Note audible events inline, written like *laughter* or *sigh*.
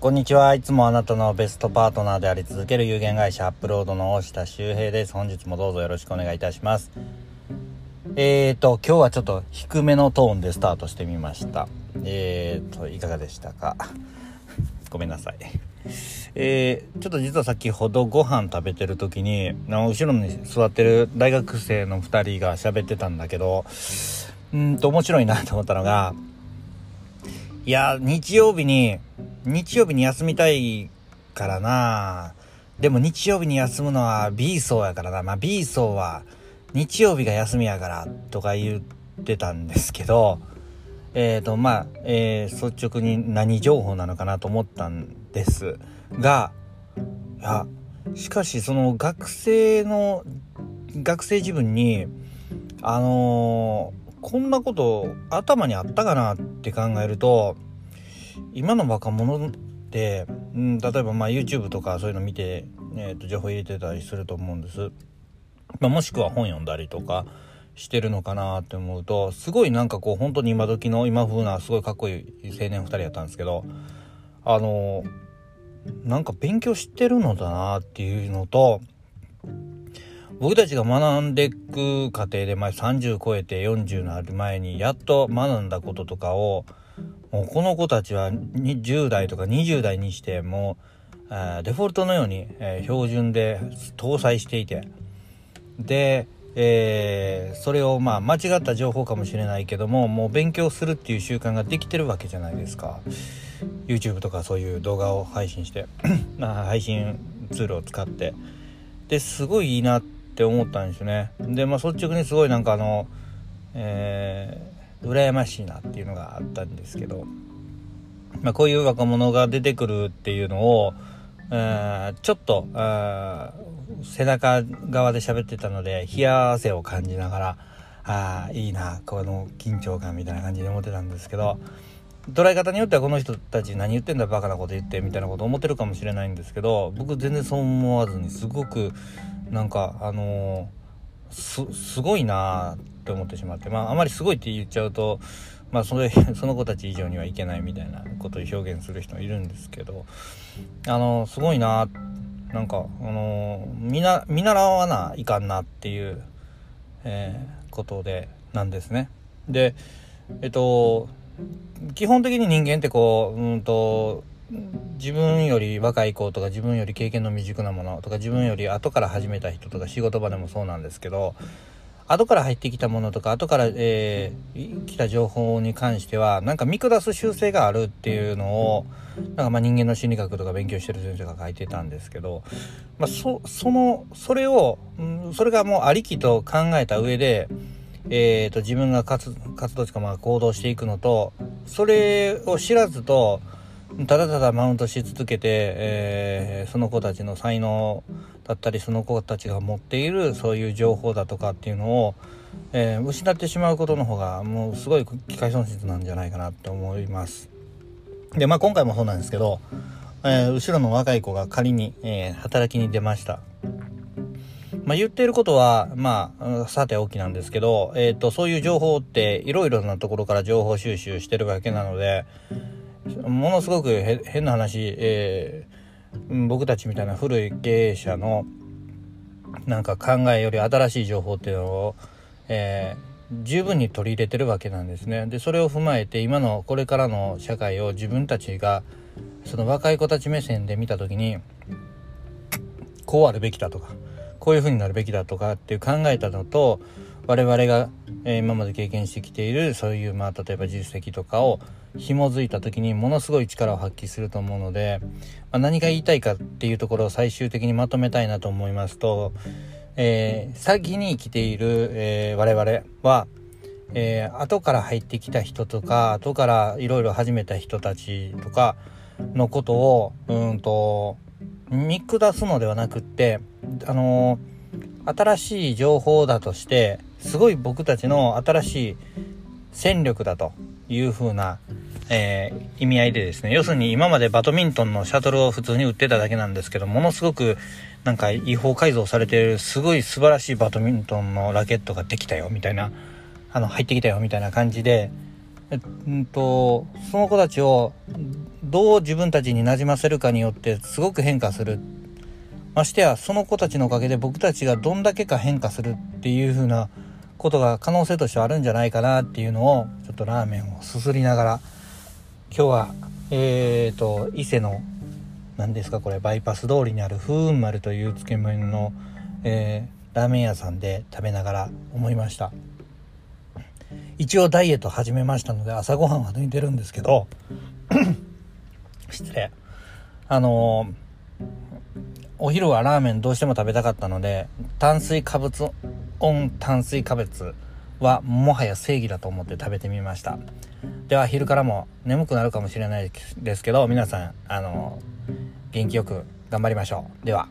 こんにちは。いつもあなたのベストパートナーであり続ける有限会社アップロードの大下周平です。本日もどうぞよろしくお願いいたします。えーと、今日はちょっと低めのトーンでスタートしてみました。えーと、いかがでしたか？*laughs* ごめんなさい。えー、ちょっと実は先ほどご飯食べてる時に、後ろに座ってる大学生の2人が喋ってたんだけど、うんと面白いなと思ったのが、いや、日曜日に、日曜日に休みたいからなでも日曜日に休むのは B 層やからな。まあ B 層は日曜日が休みやからとか言ってたんですけど、えっ、ー、と、まあ、えー、率直に何情報なのかなと思ったんですが、いや、しかしその学生の、学生自分に、あのー、こんなこと頭にあったかなって考えると、今の若者って、うん、例えばまあ YouTube とかそういうの見て、えー、と情報入れてたりすると思うんです。まあ、もしくは本読んだりとかしてるのかなって思うとすごいなんかこう本当に今時の今風なすごいかっこいい青年2人やったんですけどあのなんか勉強してるのだなっていうのと僕たちが学んでいく過程で、まあ、30超えて40になる前にやっと学んだこととかをもうこの子たちは10代とか20代にしてもうデフォルトのように、え、標準で搭載していて。で、えー、それをまあ間違った情報かもしれないけどももう勉強するっていう習慣ができてるわけじゃないですか。YouTube とかそういう動画を配信して *clears throat* 配信ツールを使って。ですごいいいなって思ったんですよね。でまあ率直にすごいなんかあのえー羨ましいなっていうのがあったんですけど、まあ、こういう若者が出てくるっていうのを、え、ちょっと背中側で喋ってたので冷や汗を感じながらああいいなこの緊張感みたいな感じで思ってたんですけど捉え方によってはこの人たち何言ってんだバカなこと言ってみたいなこと思ってるかもしれないんですけど僕全然そう思わずにすごくなんかあのー、すごいなって思ってしまって、まあ、あまりすごいって言っちゃうと、まあ、それ *laughs* その子たち以上にはいけないみたいなことを表現する人いるんですけどあのすごいななんかあの見な見習わないかんなっていう、えー、ことでなんですね。でえっと基本的に人間ってこううんと自分より若い子とか自分より経験の未熟なものとか自分より後から始めた人とか仕事場でもそうなんですけど後から入ってきたものとか後から、えー、来た情報に関してはなんか見下す習性があるっていうのをなんかまあ人間の心理学とか勉強してる先生が書いてたんですけど、まあ、そそのそれを、うん、それがもうありきと考えた上で、えーと、自分が活活動とかまあ行動していくのとそれを知らずとただただマウントし続けて、えー、その子たちの才能だったりその子たちが持っているそういう情報だとかっていうのを、えー、失ってしまうことの方がもうすごい機械損失なんじゃないかなって思います。でまあ今回もそうなんですけど、えー、後ろの若い子が仮に、え働きに出ました。まあ、言っていることは、まあ、さておきなんですけど、えっ、と、そういう情報っていろいろなところから情報収集してるわけなので、ものすごく変な話、えー、僕たちみたいな古い経営者のなんか考えより新しい情報っていうのを、えー、十分に取り入れてるわけなんですね。でそれを踏まえて今のこれからの社会を自分たちがその若い子たち目線で見た時にこうあるべきだとかこういう風になるべきだとかっていう考えたのと我々が、え、今まで経験してきているそういうまあ例えば実績とかを紐づいた時にものすごい力を発揮すると思うので、まあ、何が言いたいかっていうところを最終的にまとめたいなと思いますと、えー、先に生きている、えー、我々は、えー、後から入ってきた人とか後からいろいろ始めた人たちとかのことをうんと見下すのではなくってあの新しい情報だとしてすごい僕たちの新しい戦力だという風な、えー、意味合いでですね要するに今までバドミントンのシャトルを普通に売ってただけなんですけどものすごくなんか違法改造されているすごい素晴らしいバドミントンのラケットができたよみたいなあの入ってきたよみたいな感じで、えっと、その子たちをどう自分たちになじませるかによってすごく変化する。ましてや、その子たちのおかげで僕たちがどんだけか変化するっていう風なことが可能性としてはあるんじゃないかなっていうのを、ちょっとラーメンをすすりながら、今日は、えーと、伊勢の、何ですかこれ、バイパス通りにある風雲丸という漬物の、えー、ラーメン屋さんで食べながら思いました。一応ダイエット始めましたので朝ごはんは抜いてるんですけど *clears throat* 失礼あのー、お昼はラーメンどうしても食べたかったので炭水化物オン炭水化物はもはや正義だと思って食べてみました。では昼からも眠くなるかもしれないですけど皆さんあの、元気よく頑張りましょう。では。